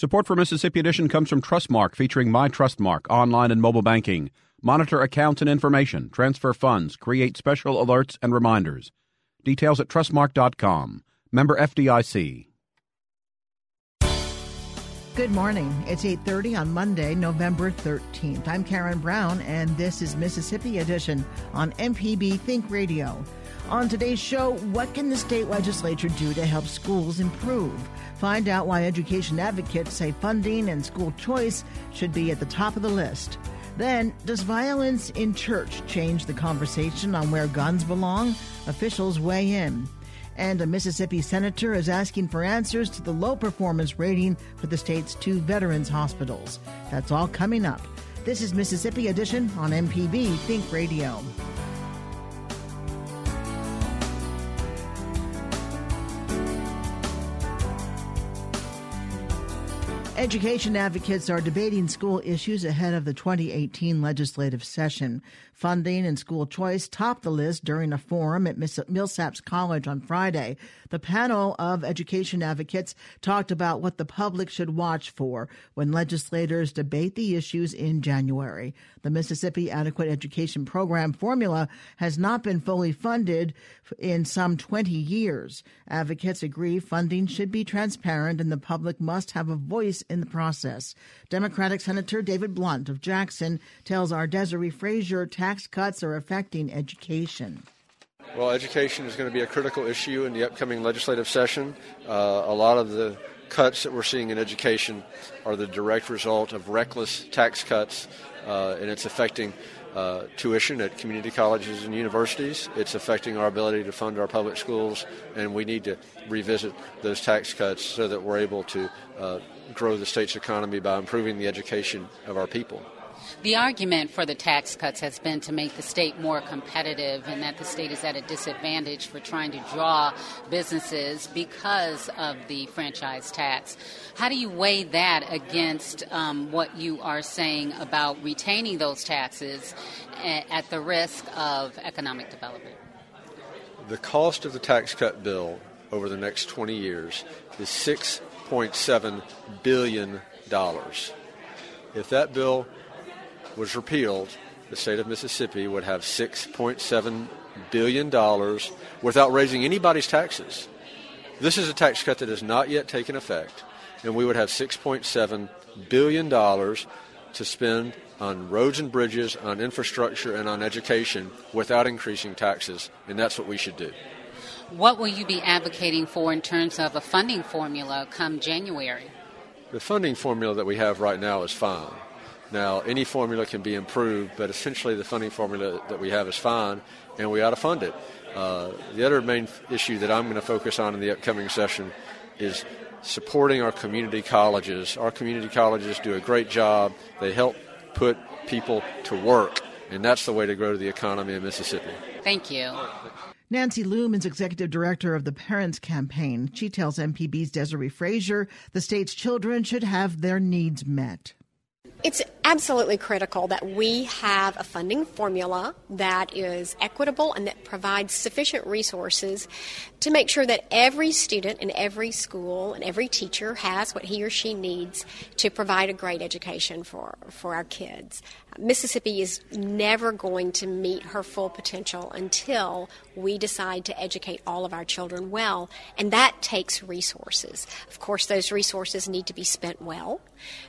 Support for Mississippi Edition comes from Trustmark, featuring My Trustmark online and mobile banking. Monitor accounts and information, transfer funds, create special alerts and reminders. Details at trustmark.com. Member FDIC. Good morning. It's 8:30 on Monday, November 13th. I'm Karen Brown and this is Mississippi Edition on MPB Think Radio. On today's show, what can the state legislature do to help schools improve? Find out why education advocates say funding and school choice should be at the top of the list. Then, does violence in church change the conversation on where guns belong? Officials weigh in. And a Mississippi senator is asking for answers to the low performance rating for the state's two veterans hospitals. That's all coming up. This is Mississippi Edition on MPB Think Radio. Education advocates are debating school issues ahead of the 2018 legislative session. Funding and school choice topped the list during a forum at Millsaps College on Friday. The panel of education advocates talked about what the public should watch for when legislators debate the issues in January. The Mississippi Adequate Education Program formula has not been fully funded in some 20 years. Advocates agree funding should be transparent and the public must have a voice in the process. Democratic Senator David Blount of Jackson tells our Desiree Frazier tax cuts are affecting education. Well, education is going to be a critical issue in the upcoming legislative session. Uh, a lot of the cuts that we're seeing in education are the direct result of reckless tax cuts, uh, and it's affecting uh, tuition at community colleges and universities. It's affecting our ability to fund our public schools, and we need to revisit those tax cuts so that we're able to uh, grow the state's economy by improving the education of our people. The argument for the tax cuts has been to make the state more competitive and that the state is at a disadvantage for trying to draw businesses because of the franchise tax. How do you weigh that against um, what you are saying about retaining those taxes at the risk of economic development? The cost of the tax cut bill over the next 20 years is $6.7 billion. If that bill was repealed, the state of Mississippi would have $6.7 billion without raising anybody's taxes. This is a tax cut that has not yet taken effect, and we would have $6.7 billion to spend on roads and bridges, on infrastructure, and on education without increasing taxes, and that's what we should do. What will you be advocating for in terms of a funding formula come January? The funding formula that we have right now is fine. Now, any formula can be improved, but essentially the funding formula that we have is fine, and we ought to fund it. Uh, the other main issue that I'm going to focus on in the upcoming session is supporting our community colleges. Our community colleges do a great job. They help put people to work, and that's the way to grow the economy in Mississippi. Thank you. Nancy Loome is executive director of the Parents Campaign. She tells MPB's Desiree Frazier the state's children should have their needs met. It's absolutely critical that we have a funding formula that is equitable and that provides sufficient resources to make sure that every student in every school and every teacher has what he or she needs to provide a great education for, for our kids. Mississippi is never going to meet her full potential until we decide to educate all of our children well, and that takes resources. Of course, those resources need to be spent well,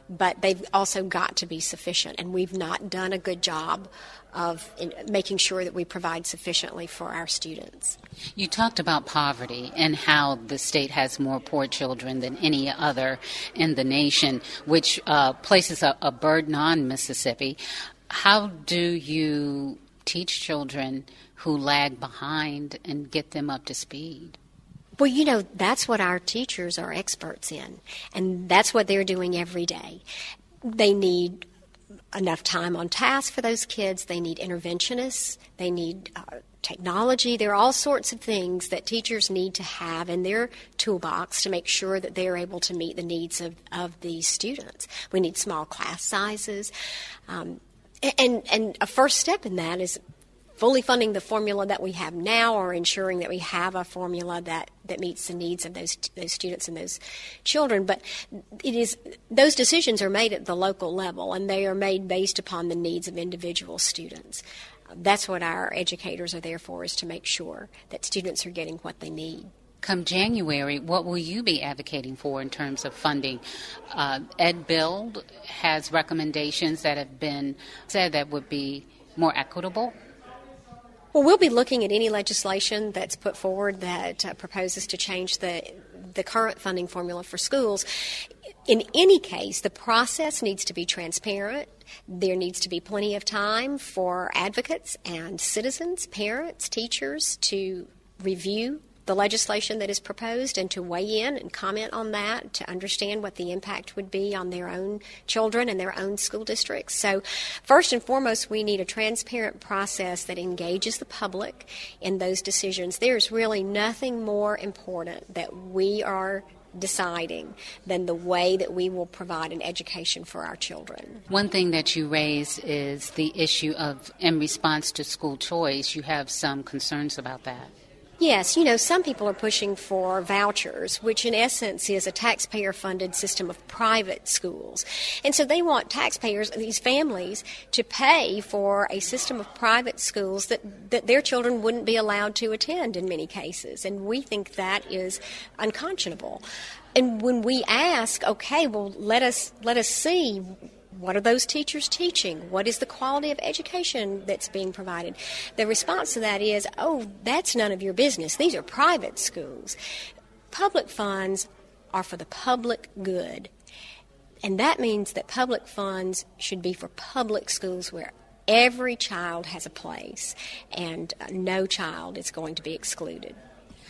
but they've also got to be sufficient, and we've not done a good job of making sure that we provide sufficiently for our students. You talked about poverty and how the state has more poor children than any other in the nation, which uh, places a, a burden on Mississippi. How do you teach children who lag behind and get them up to speed? Well, you know, that's what our teachers are experts in, and that's what they're doing every day. They need enough time on task for those kids. They need interventionists. They need uh, technology. There are all sorts of things that teachers need to have in their toolbox to make sure that they're able to meet the needs of, of these students. We need small class sizes. Um, and, and a first step in that is fully funding the formula that we have now or ensuring that we have a formula that, that meets the needs of those those students and those children. But it is those decisions are made at the local level and they are made based upon the needs of individual students. That's what our educators are there for is to make sure that students are getting what they need. Come January, what will you be advocating for in terms of funding? Uh, EdBuild has recommendations that have been said that would be more equitable well, we'll be looking at any legislation that's put forward that uh, proposes to change the the current funding formula for schools. In any case, the process needs to be transparent. There needs to be plenty of time for advocates and citizens, parents, teachers to review the legislation that is proposed and to weigh in and comment on that to understand what the impact would be on their own children and their own school districts. So, first and foremost, we need a transparent process that engages the public in those decisions. There's really nothing more important that we are deciding than the way that we will provide an education for our children. One thing that you raise is the issue of, in response to school choice, you have some concerns about that. Yes, you know, some people are pushing for vouchers, which in essence is a taxpayer funded system of private schools. And so they want taxpayers, these families, to pay for a system of private schools that, that their children wouldn't be allowed to attend in many cases. And we think that is unconscionable. And when we ask, okay, well, let us let us see what are those teachers teaching? What is the quality of education that's being provided? The response to that is, oh, that's none of your business. These are private schools. Public funds are for the public good. And that means that public funds should be for public schools where every child has a place and no child is going to be excluded.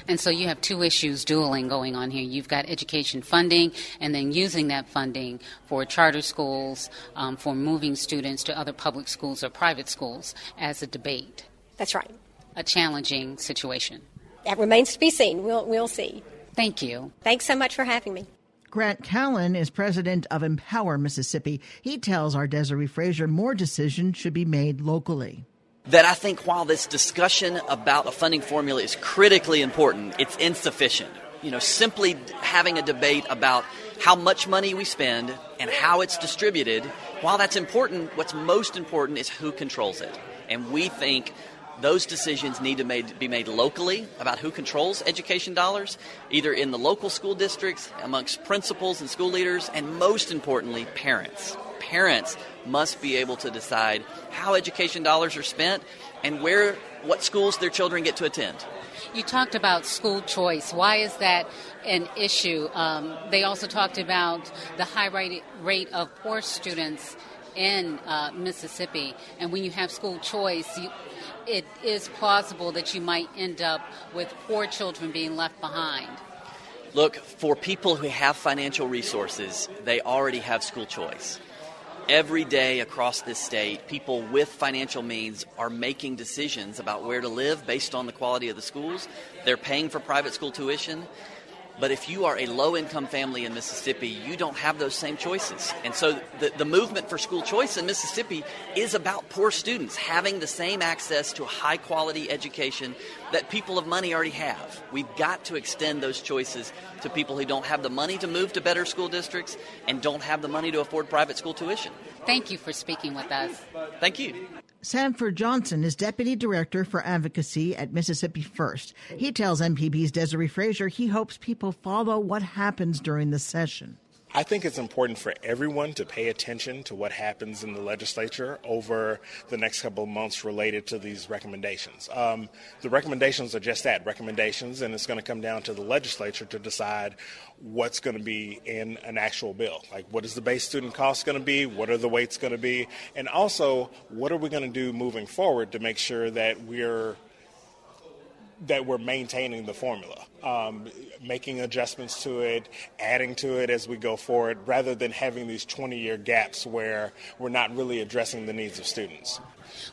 And so you have two issues dueling going on here. You've got education funding, and then using that funding for charter schools, um, for moving students to other public schools or private schools as a debate. That's right. A challenging situation. That remains to be seen. We'll, we'll see. Thank you. Thanks so much for having me. Grant Callen is president of Empower Mississippi. He tells our Desiree Frazier more decisions should be made locally that I think while this discussion about a funding formula is critically important, it's insufficient. You know, simply having a debate about how much money we spend and how it's distributed, while that's important, what's most important is who controls it. And we think those decisions need to made, be made locally about who controls education dollars, either in the local school districts, amongst principals and school leaders, and most importantly, parents. Parents must be able to decide how education dollars are spent and where what schools their children get to attend. You talked about school choice. Why is that an issue? Um, they also talked about the high rate, rate of poor students in uh, Mississippi. And when you have school choice, you, it is plausible that you might end up with poor children being left behind. Look, for people who have financial resources, they already have school choice. Every day across this state, people with financial means are making decisions about where to live based on the quality of the schools. They're paying for private school tuition. But if you are a low income family in Mississippi, you don't have those same choices. And so the, the movement for school choice in Mississippi is about poor students having the same access to a high quality education that people of money already have. We've got to extend those choices to people who don't have the money to move to better school districts and don't have the money to afford private school tuition. Thank you for speaking with us. Thank you. Sanford Johnson is Deputy Director for Advocacy at Mississippi First. He tells MPB's Desiree Frazier he hopes people follow what happens during the session. I think it's important for everyone to pay attention to what happens in the legislature over the next couple of months related to these recommendations. Um, the recommendations are just that recommendations, and it's going to come down to the legislature to decide what's going to be in an actual bill. Like, what is the base student cost going to be? What are the weights going to be? And also, what are we going to do moving forward to make sure that we're that we're maintaining the formula, um, making adjustments to it, adding to it as we go forward, rather than having these 20 year gaps where we're not really addressing the needs of students.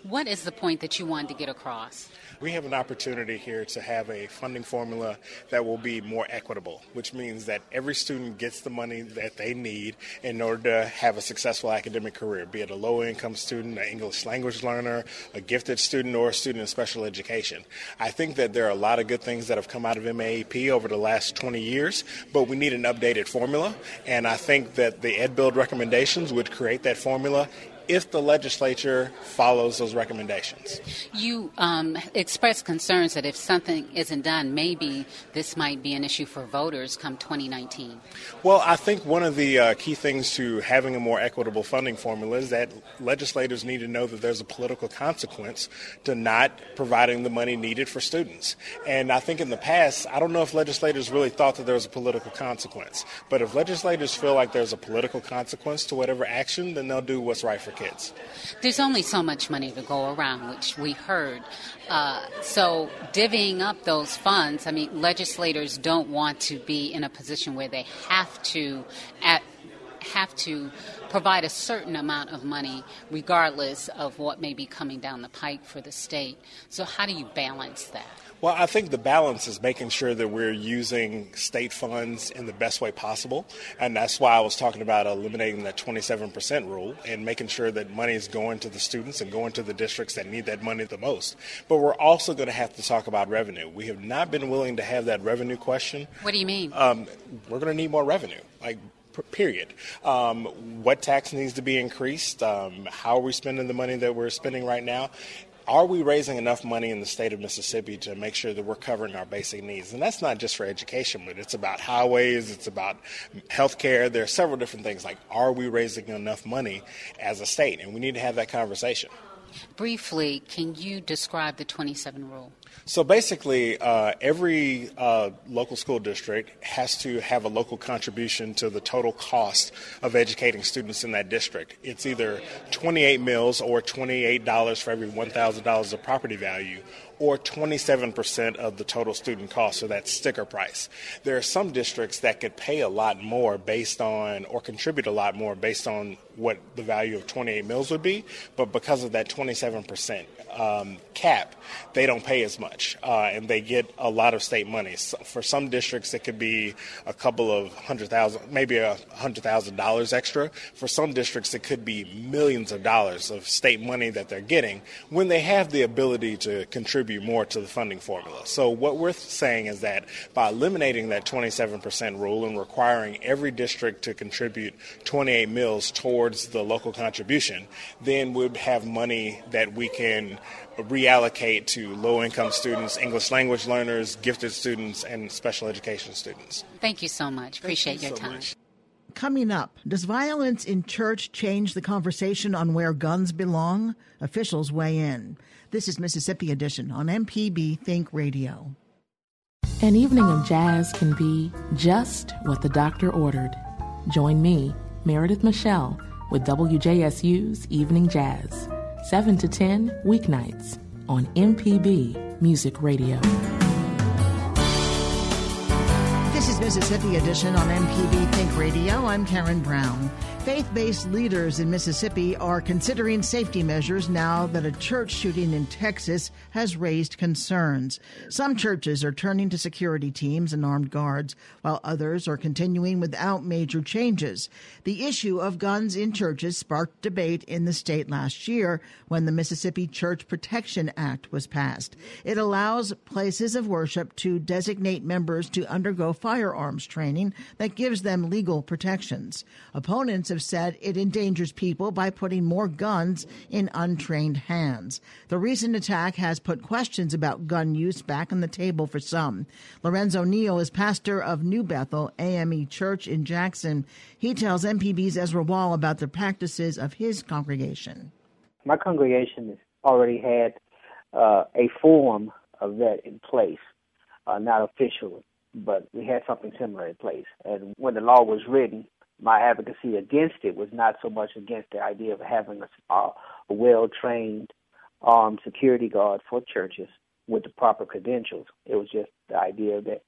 What is the point that you wanted to get across? We have an opportunity here to have a funding formula that will be more equitable, which means that every student gets the money that they need in order to have a successful academic career, be it a low income student, an English language learner, a gifted student, or a student in special education. I think that there are a lot of good things that have come out of Over the last 20 years, but we need an updated formula, and I think that the EdBuild recommendations would create that formula if the legislature follows those recommendations. You um, expressed concerns that if something isn't done, maybe this might be an issue for voters come 2019. Well, I think one of the uh, key things to having a more equitable funding formula is that legislators need to know that there's a political consequence to not providing the money needed for students. And I think in the past, I don't know if legislators really thought that there was a political consequence. But if legislators feel like there's a political consequence to whatever action, then they'll do what's right for kids. There's only so much money to go around, which we heard. Uh, so divvying up those funds, I mean, legislators don't want to be in a position where they have to at have to provide a certain amount of money regardless of what may be coming down the pike for the state. So how do you balance that? Well, I think the balance is making sure that we're using state funds in the best way possible. And that's why I was talking about eliminating that 27% rule and making sure that money is going to the students and going to the districts that need that money the most. But we're also going to have to talk about revenue. We have not been willing to have that revenue question. What do you mean? Um, we're going to need more revenue. Like, period. Um, what tax needs to be increased? Um, how are we spending the money that we're spending right now? Are we raising enough money in the state of Mississippi to make sure that we're covering our basic needs? And that's not just for education, but it's about highways, it's about health care. There are several different things like, are we raising enough money as a state? And we need to have that conversation. Briefly, can you describe the 27 rule? So basically, uh, every uh, local school district has to have a local contribution to the total cost of educating students in that district. It's either 28 mills or $28 for every $1,000 of property value, or 27% of the total student cost, so that's sticker price. There are some districts that could pay a lot more based on, or contribute a lot more based on what the value of 28 mills would be, but because of that 27% um, cap, they don't pay as much, uh, and they get a lot of state money. So for some districts, it could be a couple of hundred thousand, maybe a hundred thousand dollars extra. For some districts, it could be millions of dollars of state money that they're getting when they have the ability to contribute more to the funding formula. So what we're saying is that by eliminating that 27% rule and requiring every district to contribute 28 mills towards the local contribution, then we'd have money that we can reallocate to low income students, English language learners, gifted students, and special education students. Thank you so much. Appreciate you your so time. Much. Coming up, does violence in church change the conversation on where guns belong? Officials weigh in. This is Mississippi Edition on MPB Think Radio. An evening of jazz can be just what the doctor ordered. Join me, Meredith Michelle, with WJSU's Evening Jazz, 7 to 10 weeknights on MPB Music Radio. Mississippi Edition on MPB Think Radio. I'm Karen Brown. Faith based leaders in Mississippi are considering safety measures now that a church shooting in Texas has raised concerns. Some churches are turning to security teams and armed guards, while others are continuing without major changes. The issue of guns in churches sparked debate in the state last year when the Mississippi Church Protection Act was passed. It allows places of worship to designate members to undergo fire firearms training that gives them legal protections. Opponents have said it endangers people by putting more guns in untrained hands. The recent attack has put questions about gun use back on the table for some. Lorenzo Neal is pastor of New Bethel AME Church in Jackson. He tells MPB's Ezra Wall about the practices of his congregation. My congregation has already had uh, a form of that in place, uh, not officially, but we had something similar in place. And when the law was written, my advocacy against it was not so much against the idea of having a, a well trained armed security guard for churches with the proper credentials. It was just the idea that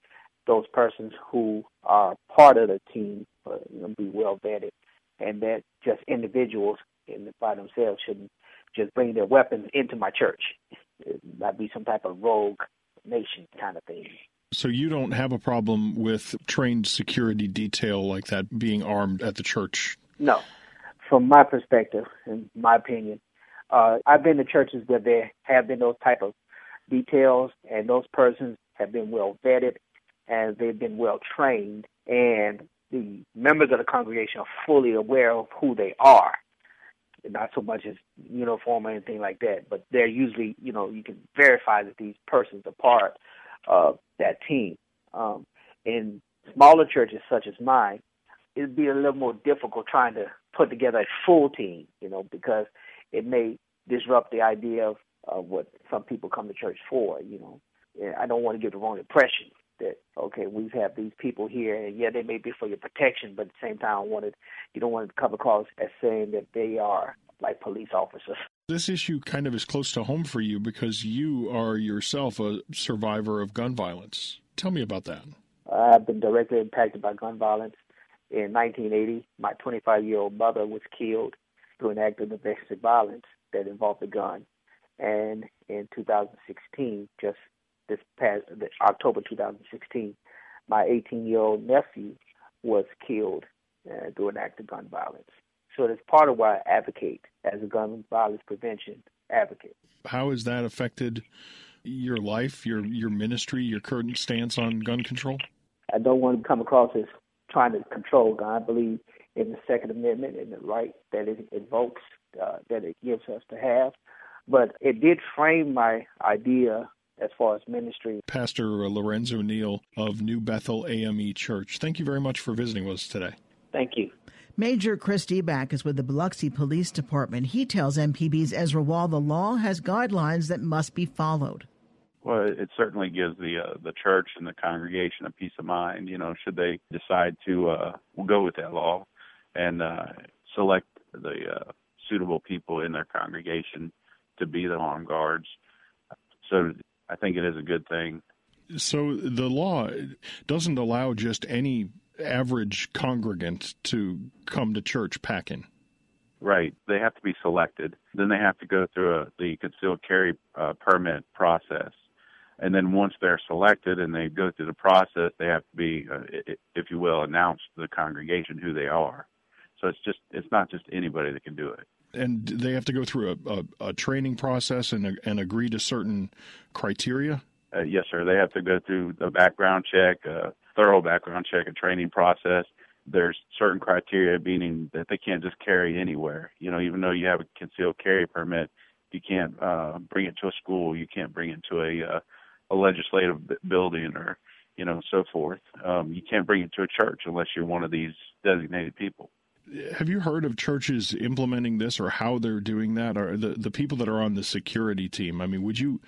those persons who are part of the team uh, be well vetted, and that just individuals in, by themselves shouldn't just bring their weapons into my church. It might be some type of rogue nation kind of thing. So you don't have a problem with trained security detail like that being armed at the church? No. From my perspective, in my opinion, uh, I've been to churches where there have been those type of details, and those persons have been well vetted and they've been well trained, and the members of the congregation are fully aware of who they are. Not so much as uniform or anything like that, but they're usually, you know, you can verify that these persons are part of that team. Um, in smaller churches such as mine, it'd be a little more difficult trying to put together a full team, you know, because it may disrupt the idea of uh, what some people come to church for, you know. I don't want to give the wrong impression that okay, we have these people here, and yeah, they may be for your protection, but at the same time, I wanted you don't want to come across as saying that they are like police officers. This issue kind of is close to home for you because you are yourself a survivor of gun violence. Tell me about that. I've been directly impacted by gun violence. In 1980, my 25 year old mother was killed through an act of domestic violence that involved a gun. And in 2016, just this past October 2016, my 18 year old nephew was killed uh, through an act of gun violence. So that's part of why I advocate as a gun violence prevention advocate. How has that affected your life, your your ministry, your current stance on gun control? I don't want to come across as trying to control gun. I believe in the Second Amendment and the right that it invokes, uh, that it gives us to have. But it did frame my idea as far as ministry. Pastor Lorenzo Neal of New Bethel AME Church, thank you very much for visiting with us today. Thank you. Major Chris Deback is with the Biloxi Police Department. He tells MPB's Ezra Wall the law has guidelines that must be followed. Well, it certainly gives the uh, the church and the congregation a peace of mind. You know, should they decide to uh, go with that law and uh, select the uh, suitable people in their congregation to be the armed guards. So I think it is a good thing. So the law doesn't allow just any average congregant to come to church packing. Right. They have to be selected. Then they have to go through a, the concealed carry uh, permit process. And then once they're selected and they go through the process, they have to be, uh, if you will, announce to the congregation who they are. So it's just, it's not just anybody that can do it and they have to go through a, a, a training process and, and agree to certain criteria. Uh, yes, sir. They have to go through the background check, a thorough background check, a training process. There's certain criteria, meaning that they can't just carry anywhere. You know, even though you have a concealed carry permit, you can't uh, bring it to a school. You can't bring it to a uh, a legislative building or you know so forth. Um, you can't bring it to a church unless you're one of these designated people have you heard of churches implementing this or how they're doing that or the, the people that are on the security team i mean would you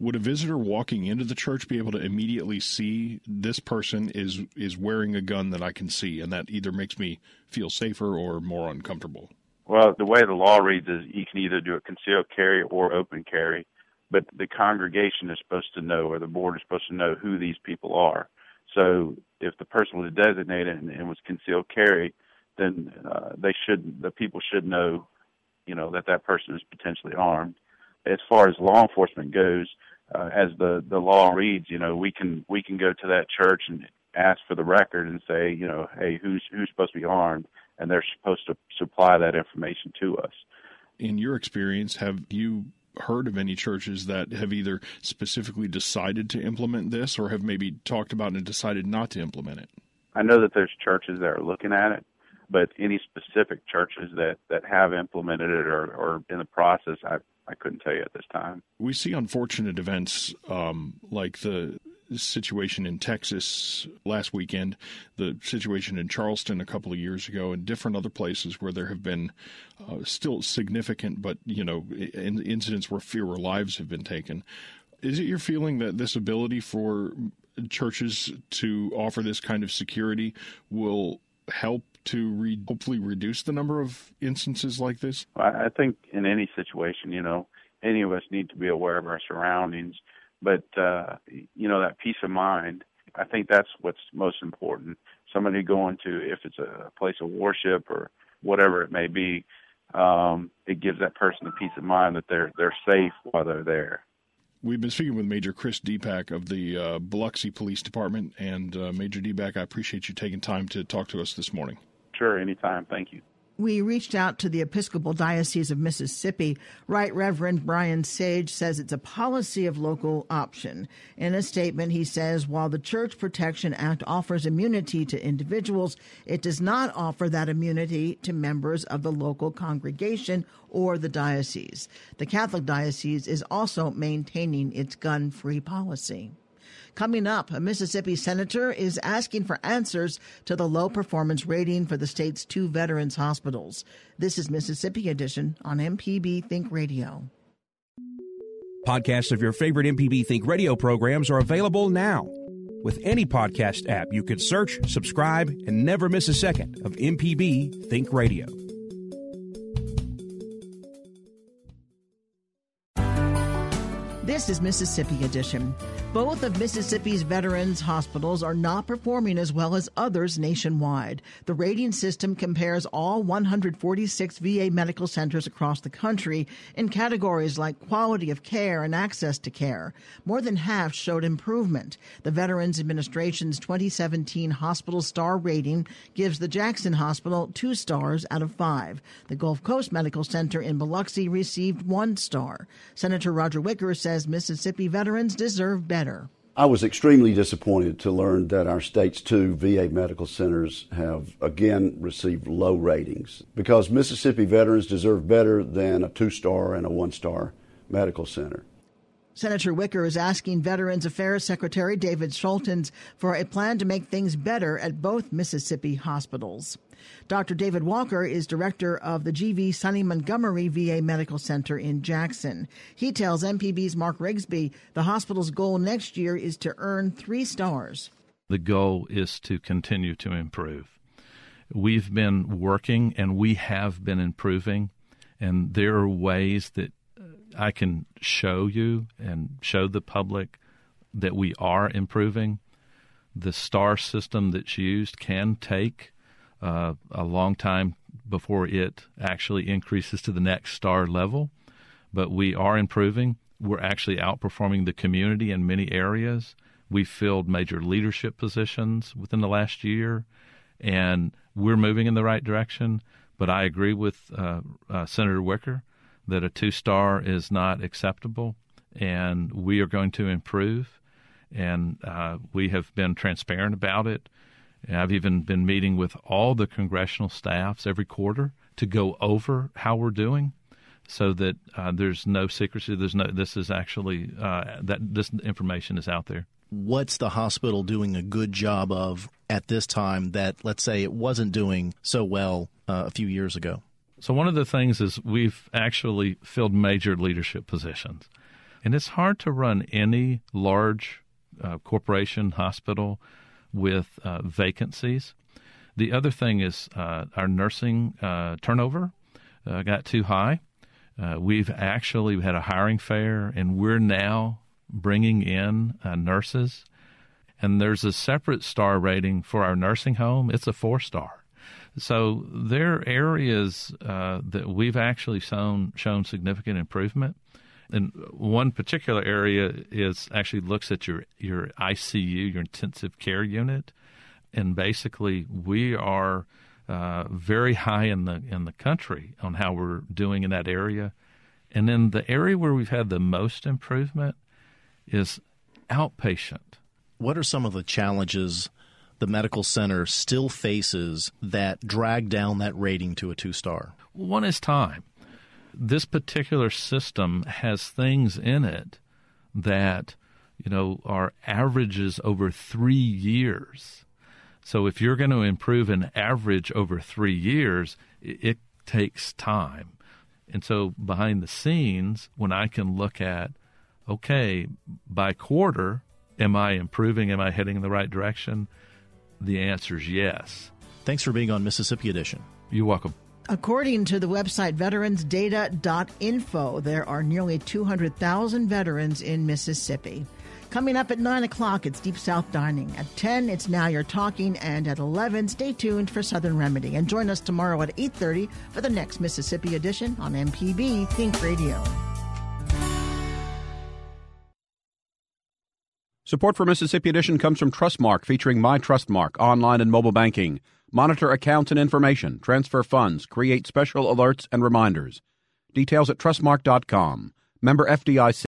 would a visitor walking into the church be able to immediately see this person is is wearing a gun that i can see? And that either makes me feel safer or more uncomfortable. Well the way the law reads is you can either do a concealed carry or open carry but the congregation is supposed to know or the board is supposed to know who these people are. So if the person was designated and, and was concealed carry then uh, they should the people should know, you know, that that person is potentially armed. As far as law enforcement goes, uh, as the the law reads, you know, we can we can go to that church and ask for the record and say, you know, hey, who's who's supposed to be armed, and they're supposed to supply that information to us. In your experience, have you heard of any churches that have either specifically decided to implement this or have maybe talked about and decided not to implement it? I know that there's churches that are looking at it, but any specific churches that, that have implemented it or, or in the process, I, I couldn't tell you at this time. We see unfortunate events um, like the situation in Texas last weekend, the situation in Charleston a couple of years ago, and different other places where there have been uh, still significant, but you know, in, incidents where fewer lives have been taken. Is it your feeling that this ability for churches to offer this kind of security will help to re- hopefully reduce the number of instances like this? I think in any situation, you know, any of us need to be aware of our surroundings but uh, you know that peace of mind. I think that's what's most important. Somebody going to if it's a place of worship or whatever it may be, um, it gives that person the peace of mind that they're they're safe while they're there. We've been speaking with Major Chris Deback of the uh, Biloxi Police Department, and uh, Major Deback, I appreciate you taking time to talk to us this morning. Sure, anytime. Thank you we reached out to the Episcopal Diocese of Mississippi. Right Reverend Brian Seage says it's a policy of local option. In a statement, he says while the Church Protection Act offers immunity to individuals, it does not offer that immunity to members of the local congregation or the diocese. The Catholic Diocese is also maintaining its gun free policy. Coming up, a Mississippi senator is asking for answers to the low performance rating for the state's two veterans hospitals. This is Mississippi Edition on MPB Think Radio. Podcasts of your favorite MPB Think Radio programs are available now. With any podcast app, you can search, subscribe, and never miss a second of MPB Think Radio. This is Mississippi Edition. Both of Mississippi's veterans hospitals are not performing as well as others nationwide. The rating system compares all 146 VA medical centers across the country in categories like quality of care and access to care. More than half showed improvement. The Veterans Administration's 2017 hospital star rating gives the Jackson Hospital two stars out of five. The Gulf Coast Medical Center in Biloxi received one star. Senator Roger Wicker says Mississippi veterans deserve better. I was extremely disappointed to learn that our state's two VA medical centers have again received low ratings because Mississippi veterans deserve better than a two star and a one star medical center. Senator Wicker is asking Veterans Affairs Secretary David Shulkin for a plan to make things better at both Mississippi hospitals. Dr. David Walker is director of the GV Sonny Montgomery VA Medical Center in Jackson. He tells MPB's Mark Rigsby the hospital's goal next year is to earn three stars. The goal is to continue to improve. We've been working and we have been improving, and there are ways that I can show you and show the public that we are improving. The STAR system that's used can take uh, a long time before it actually increases to the next star level. But we are improving. We're actually outperforming the community in many areas. We filled major leadership positions within the last year, and we're moving in the right direction. But I agree with uh, uh, Senator Wicker that a two star is not acceptable, and we are going to improve. And uh, we have been transparent about it. I've even been meeting with all the congressional staffs every quarter to go over how we're doing, so that uh, there's no secrecy. There's no. This is actually uh, that this information is out there. What's the hospital doing a good job of at this time that let's say it wasn't doing so well uh, a few years ago? So one of the things is we've actually filled major leadership positions, and it's hard to run any large uh, corporation hospital with uh, vacancies. The other thing is uh, our nursing uh, turnover uh, got too high. Uh, we've actually had a hiring fair, and we're now bringing in nurses. And there's a separate star rating for our nursing home. It's a four star. So there are areas that we've actually shown shown significant improvement. And one particular area is actually looks at your your ICU, your intensive care unit, and basically we are uh, very high in the in the country on how we're doing in that area. And then the area where we've had the most improvement is outpatient. What are some of the challenges the medical center still faces that drag down that rating to a two star? One is time. This particular system has things in it that, you know, are averages over three years. So if you're going to improve an average over three years, it, it takes time. And so behind the scenes, when I can look at, okay, by quarter, am I improving? Am I heading in the right direction? The answer is yes. Thanks for being on Mississippi Edition. You're welcome. According to the website veteransdata.info, there are nearly 200,000 veterans in Mississippi. Coming up at 9 o'clock, it's Deep South Dining. At 10, it's Now You're Talking. And at 11, stay tuned for Southern Remedy. And join us tomorrow at 8.30 for the next Mississippi edition on MPB Think Radio. Support for Mississippi Edition comes from Trustmark, featuring My Trustmark online and mobile banking. Monitor accounts and information, transfer funds, create special alerts and reminders. Details at trustmark.com. Member FDIC.